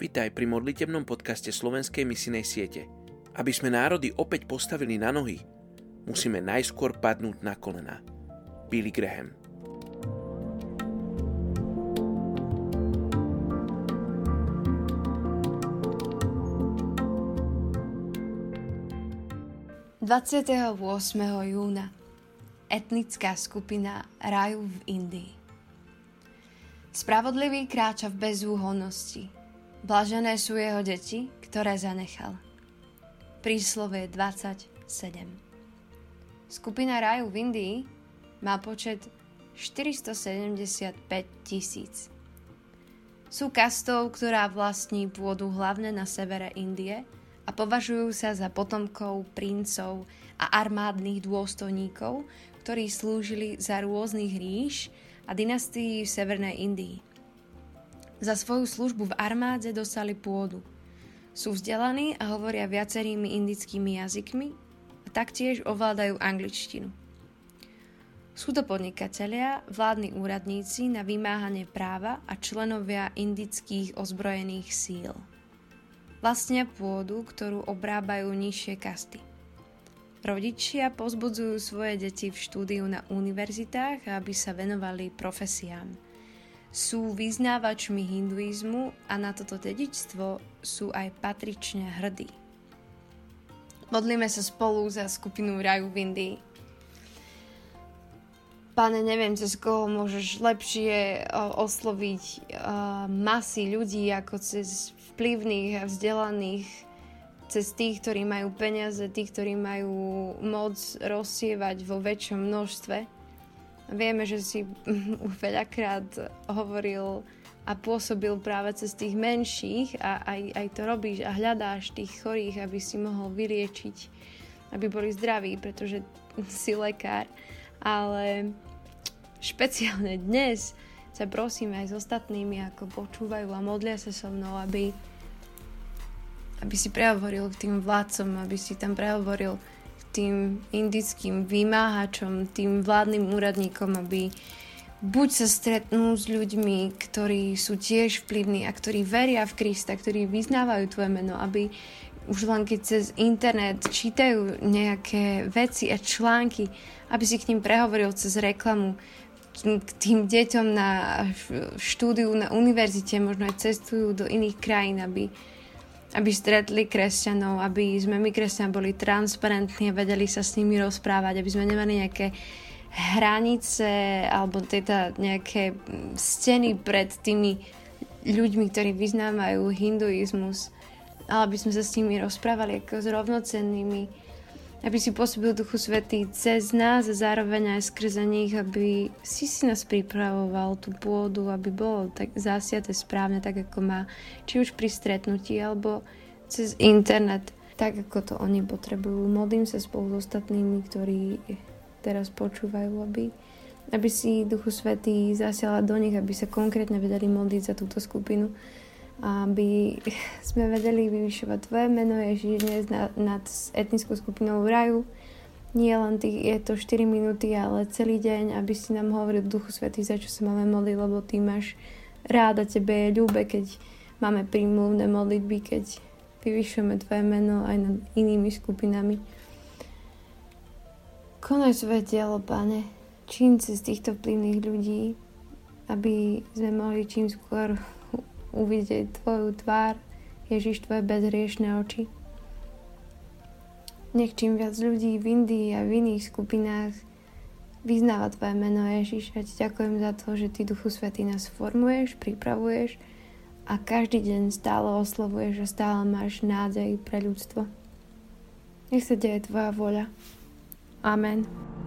Vítaj pri modlitebnom podcaste Slovenskej misinej siete. Aby sme národy opäť postavili na nohy, musíme najskôr padnúť na kolená. Billy Graham 28. júna etnická skupina Raju v Indii. Spravodlivý kráča v bezúhonnosti. Blažené sú jeho deti, ktoré zanechal. Príslove 27. Skupina Raju v Indii má počet 475 tisíc. Sú kastou, ktorá vlastní pôdu hlavne na severe Indie – a považujú sa za potomkov princov a armádnych dôstojníkov, ktorí slúžili za rôznych ríš a dynastií v Severnej Indii. Za svoju službu v armáde dostali pôdu. Sú vzdelaní a hovoria viacerými indickými jazykmi a taktiež ovládajú angličtinu. Sú to podnikatelia, vládni úradníci na vymáhanie práva a členovia indických ozbrojených síl vlastnia pôdu, ktorú obrábajú nižšie kasty. Rodičia pozbudzujú svoje deti v štúdiu na univerzitách, aby sa venovali profesiám. Sú vyznávačmi hinduizmu a na toto dedičstvo sú aj patrične hrdí. Modlíme sa spolu za skupinu Raju v Indii. Pane, neviem, cez koho môžeš lepšie osloviť masy ľudí ako cez vplyvných a vzdelaných cez tých, ktorí majú peniaze, tých, ktorí majú moc rozsievať vo väčšom množstve. Vieme, že si veľakrát hovoril a pôsobil práve cez tých menších a aj, aj to robíš a hľadáš tých chorých, aby si mohol vyliečiť, aby boli zdraví, pretože si lekár. Ale špeciálne dnes sa prosím aj s ostatnými, ako počúvajú a modlia sa so mnou, aby aby si prehovoril k tým vládcom, aby si tam prehovoril tým indickým vymáhačom, tým vládnym úradníkom, aby buď sa stretnú s ľuďmi, ktorí sú tiež vplyvní a ktorí veria v Krista, ktorí vyznávajú tvoje meno, aby už len keď cez internet čítajú nejaké veci a články, aby si k ním prehovoril cez reklamu, k tým deťom na štúdiu na univerzite, možno aj cestujú do iných krajín, aby, aby stretli kresťanov, aby sme my kresťania boli transparentní a vedeli sa s nimi rozprávať, aby sme nemali nejaké hranice alebo teda nejaké steny pred tými ľuďmi, ktorí vyznávajú hinduizmus, ale aby sme sa s nimi rozprávali ako s rovnocennými, aby si pôsobil Duchu Svetý cez nás a zároveň aj skrze nich, aby si si nás pripravoval tú pôdu, aby bolo tak zasiate správne, tak ako má, či už pri stretnutí, alebo cez internet, tak ako to oni potrebujú. Modlím sa spolu s ostatnými, ktorí teraz počúvajú, aby, aby si Duchu Svetý zasiala do nich, aby sa konkrétne vedeli modliť za túto skupinu aby sme vedeli vyvyšovať Tvoje meno Ježiš dnes nad, etnickou skupinou v raju. Nie len tých, je to 4 minúty, ale celý deň, aby si nám hovoril Duchu Svetý, za čo sa máme modliť, lebo Ty máš rád a Tebe je ľúbe, keď máme prímluvné modlitby, keď vyvyšujeme Tvoje meno aj nad inými skupinami. Konaj svoje dielo, Pane, čím cez týchto vplyvných ľudí, aby sme mohli čím skôr uvidieť Tvoju tvár, Ježiš, Tvoje bezriešné oči. Nech čím viac ľudí v Indii a v iných skupinách vyznáva Tvoje meno Ježiš a Ti ďakujem za to, že Ty Duchu Svetý nás formuješ, pripravuješ a každý deň stále oslovuješ a stále máš nádej pre ľudstvo. Nech sa deje Tvoja voľa. Amen.